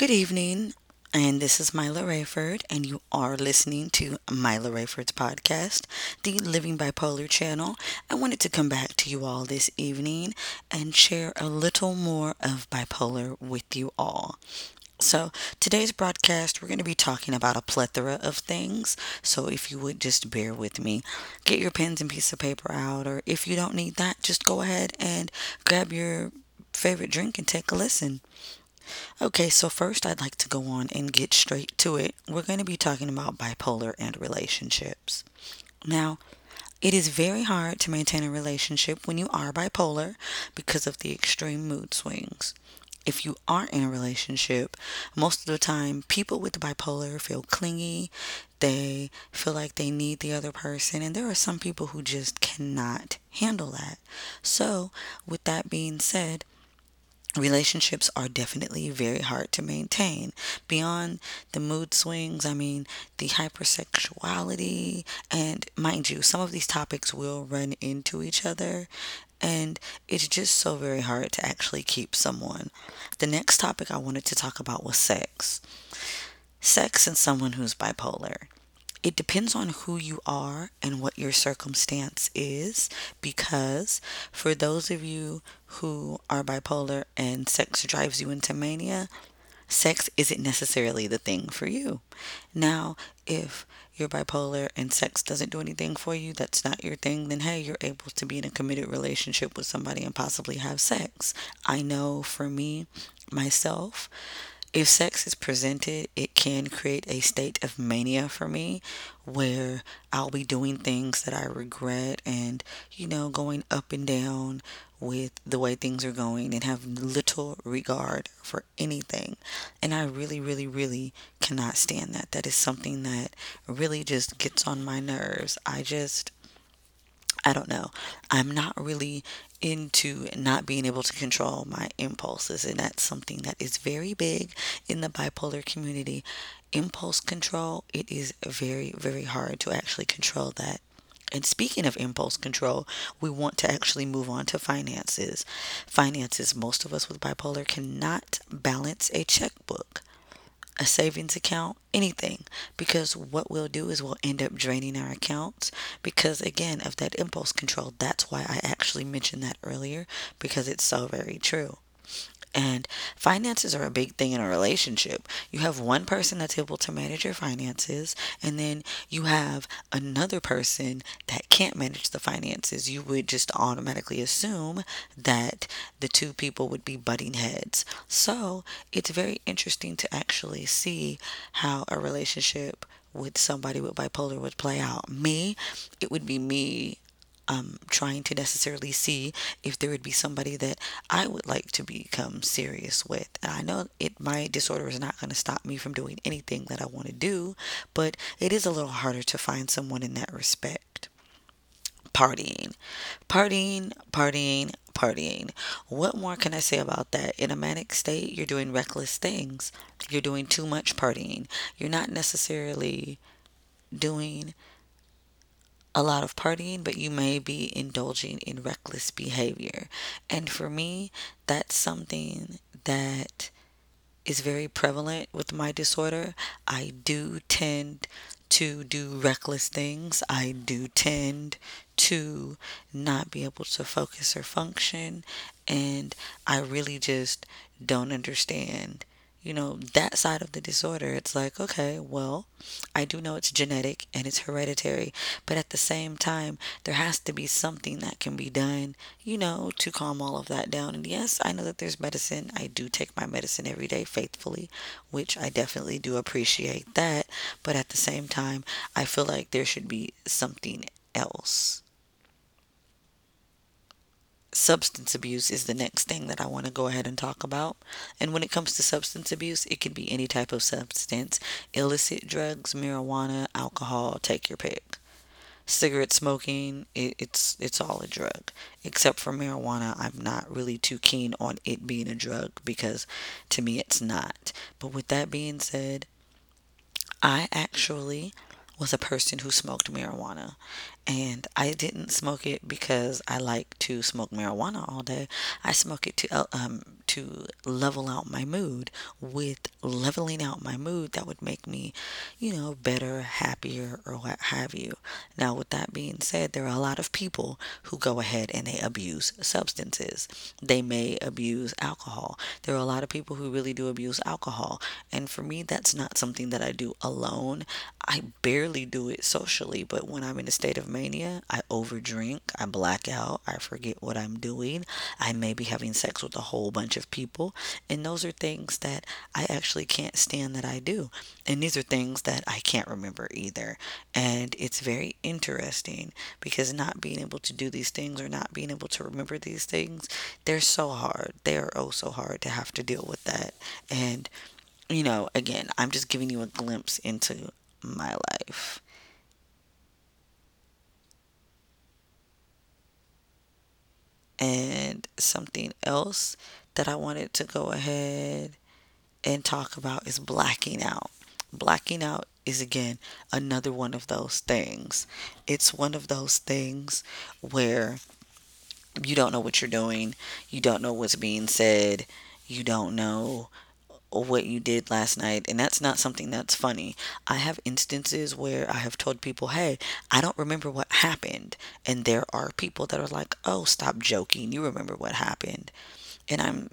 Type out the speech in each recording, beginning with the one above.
Good evening, and this is Myla Rayford, and you are listening to Myla Rayford's podcast, the Living Bipolar channel. I wanted to come back to you all this evening and share a little more of bipolar with you all. So, today's broadcast, we're going to be talking about a plethora of things. So, if you would just bear with me, get your pens and piece of paper out, or if you don't need that, just go ahead and grab your favorite drink and take a listen. Okay, so first I'd like to go on and get straight to it. We're going to be talking about bipolar and relationships. Now, it is very hard to maintain a relationship when you are bipolar because of the extreme mood swings. If you aren't in a relationship, most of the time people with bipolar feel clingy, they feel like they need the other person, and there are some people who just cannot handle that. So, with that being said, relationships are definitely very hard to maintain. Beyond the mood swings, I mean, the hypersexuality, and mind you, some of these topics will run into each other. And it's just so very hard to actually keep someone. The next topic I wanted to talk about was sex. Sex and someone who's bipolar. It depends on who you are and what your circumstance is, because for those of you who are bipolar and sex drives you into mania, sex isn't necessarily the thing for you. Now, if you're bipolar and sex doesn't do anything for you, that's not your thing, then hey, you're able to be in a committed relationship with somebody and possibly have sex. I know for me, myself, if sex is presented, it can create a state of mania for me where I'll be doing things that I regret and, you know, going up and down with the way things are going and have little regard for anything. And I really, really, really cannot stand that. That is something that really just gets on my nerves. I just, I don't know. I'm not really into not being able to control my impulses, and that's something that is very big in the bipolar community. Impulse control, it is very, very hard to actually control that. And speaking of impulse control, we want to actually move on to finances. Finances, most of us with bipolar cannot balance a checkbook a savings account, anything. Because what we'll do is we'll end up draining our accounts because, again, of that impulse control. That's why I actually mentioned that earlier because it's so very true. And finances are a big thing in a relationship. You have one person that's able to manage your finances, and then you have another person that can't manage the finances. You would just automatically assume that the two people would be butting heads. So it's very interesting to actually see how a relationship with somebody with bipolar would play out. Me, it would be me um, trying to necessarily see if there would be somebody that I would like to become serious with. And I know it my disorder is not going to stop me from doing anything that I want to do, but it is a little harder to find someone in that respect. Partying, partying, partying, partying. What more can I say about that? In a manic state, you're doing reckless things. You're doing too much partying. You're not necessarily doing a lot of partying, but you may be indulging in reckless behavior. And for me, that's something that is very prevalent with my disorder. I do tend to do reckless things. I do tend to not be able to focus or function. And I really just don't understand you know, that side of the disorder, it's like, okay, well, I do know it's genetic and it's hereditary, but at the same time, there has to be something that can be done, you know, to calm all of that down. And yes, I know that there's medicine. I do take my medicine every day faithfully, which I definitely do appreciate that. But at the same time, I feel like there should be something else substance abuse is the next thing that I want to go ahead and talk about. And when it comes to substance abuse, it can be any type of substance illicit drugs, marijuana, alcohol, take your pick. Cigarette smoking, it, it's it's all a drug. Except for marijuana, I'm not really too keen on it being a drug because to me it's not. But with that being said, I actually was a person who smoked marijuana. And I didn't smoke it because I like to smoke marijuana all day. I smoke it to uh, um to level out my mood. With leveling out my mood, that would make me, you know, better, happier, or what have you. Now, with that being said, there are a lot of people who go ahead and they abuse substances. They may abuse alcohol. There are a lot of people who really do abuse alcohol. And for me, that's not something that I do alone. I barely do it socially, but when I'm in a state of mania, I overdrink, I black out, I forget what I'm doing. I may be having sex with a whole bunch of people. And those are things that I actually can't stand that I do. And these are things that I can't remember either. And it's very interesting because not being able to do these things or not being able to remember these things, they're so hard. They are oh so hard to have to deal with that. And, you know, again, I'm just giving you a glimpse into my life. And something else that I wanted to go ahead and talk about is blacking out. Blacking out is again another one of those things. It's one of those things where you don't know what you're doing, you don't know what's being said, you don't know what you did last night, and that's not something that's funny. I have instances where I have told people, hey, I don't remember what happened. And there are people that are like, oh, stop joking. You remember what happened. And I'm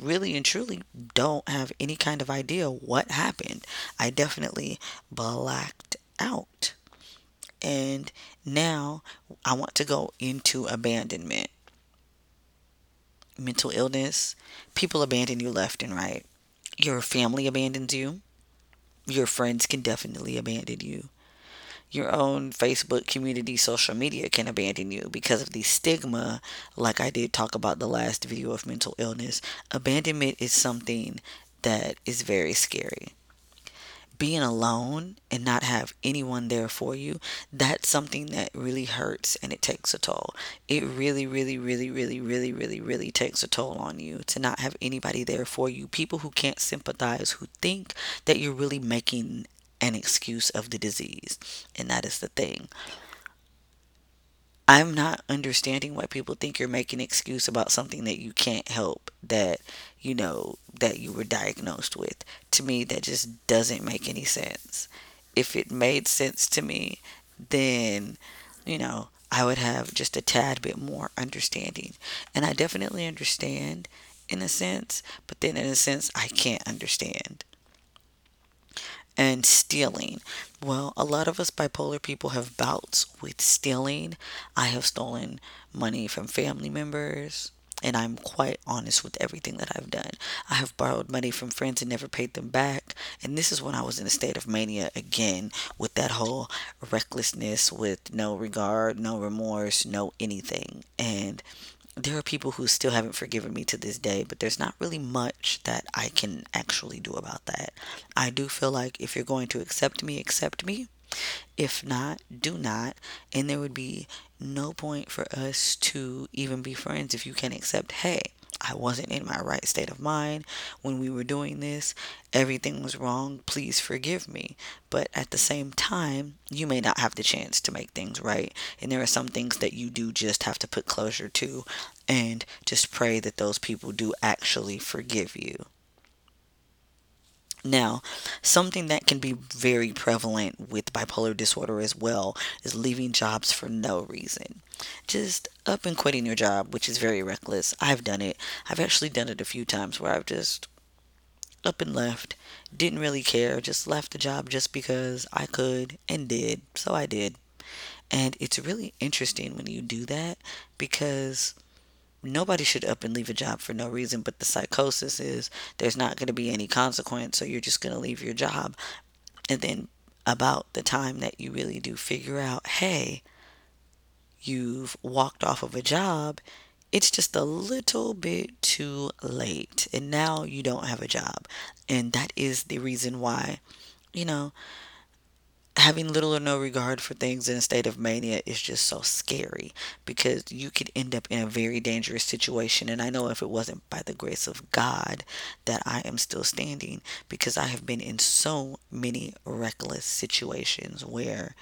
really and truly don't have any kind of idea what happened. I definitely blacked out. And now I want to go into abandonment. Mental illness, people abandon you left and right. Your family abandons you. Your friends can definitely abandon you. Your own Facebook community, social media can abandon you because of the stigma, like I did talk about the last video of mental illness. Abandonment is something that is very scary being alone and not have anyone there for you, that's something that really hurts and it takes a toll. It really, really, really, really, really, really, really takes a toll on you to not have anybody there for you. People who can't sympathize, who think that you're really making an excuse of the disease. And that is the thing. I'm not understanding why people think you're making an excuse about something that you can't help that you know that you were diagnosed with. To me that just doesn't make any sense. If it made sense to me, then you know, I would have just a tad bit more understanding. And I definitely understand in a sense, but then in a sense I can't understand and stealing. Well, a lot of us bipolar people have bouts with stealing. I have stolen money from family members, and I'm quite honest with everything that I've done. I have borrowed money from friends and never paid them back. And this is when I was in a state of mania again with that whole recklessness, with no regard, no remorse, no anything. And there are people who still haven't forgiven me to this day, but there's not really much that I can actually do about that. I do feel like if you're going to accept me, accept me. If not, do not. And there would be no point for us to even be friends if you can't accept, hey, I wasn't in my right state of mind when we were doing this. Everything was wrong. Please forgive me. But at the same time, you may not have the chance to make things right. And there are some things that you do just have to put closure to and just pray that those people do actually forgive you. Now, something that can be very prevalent with bipolar disorder as well is leaving jobs for no reason. Just up and quitting your job, which is very reckless. I've done it. I've actually done it a few times where I've just up and left, didn't really care, just left the job just because I could and did. So I did. And it's really interesting when you do that because nobody should up and leave a job for no reason, but the psychosis is there's not going to be any consequence, so you're just going to leave your job. And then about the time that you really do figure out, hey, you've walked off of a job, it's just a little bit too late. And now you don't have a job. And that is the reason why, you know, having little or no regard for things in a state of mania is just so scary because you could end up in a very dangerous situation. And I know if it wasn't by the grace of God that I am still standing because I have been in so many reckless situations where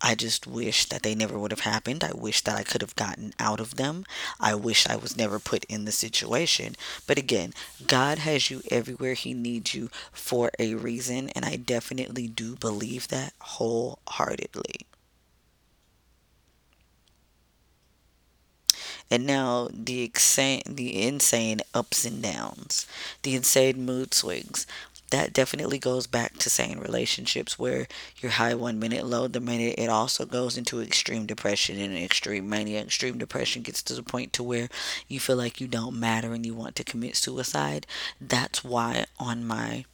I just wish that they never would have happened. I wish that I could have gotten out of them. I wish I was never put in the situation. But again, God has you everywhere He needs you for a reason. And I definitely do believe that wholeheartedly. And now the insane, the insane ups and downs, the insane mood swings. That definitely goes back to saying relationships where you're high one minute, low the minute. It also goes into extreme depression and extreme mania. Extreme depression gets to the point to where you feel like you don't matter and you want to commit suicide. That's why on my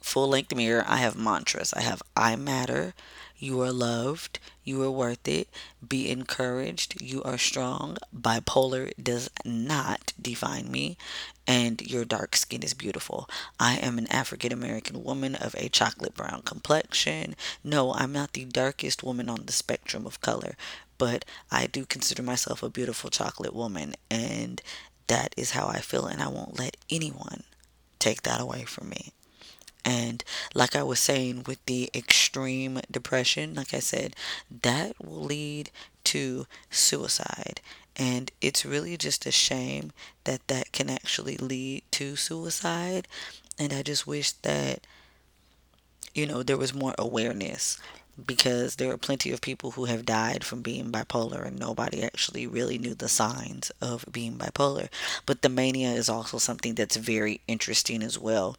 full length mirror, I have mantras. I have I matter, you are loved, you are worth it, be encouraged, you are strong. Bipolar does not define me, and your dark skin is beautiful. I am an African American woman of a chocolate brown complexion. No, I'm not the darkest woman on the spectrum of color, but I do consider myself a beautiful chocolate woman, and that is how I feel, and I won't let anyone take that away from me. And like I was saying with the extreme depression, like I said, that will lead to suicide. And it's really just a shame that that can actually lead to suicide. And I just wish that, you know, there was more awareness because there are plenty of people who have died from being bipolar and nobody actually really knew the signs of being bipolar. But the mania is also something that's very interesting as well.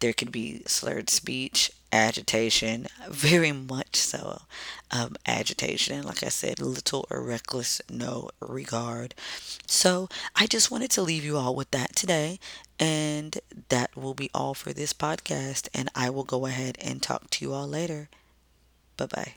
There could be slurred speech, agitation, very much so. Um, agitation, and like I said, little or reckless, no regard. So I just wanted to leave you all with that today. And that will be all for this podcast. And I will go ahead and talk to you all later. Bye bye.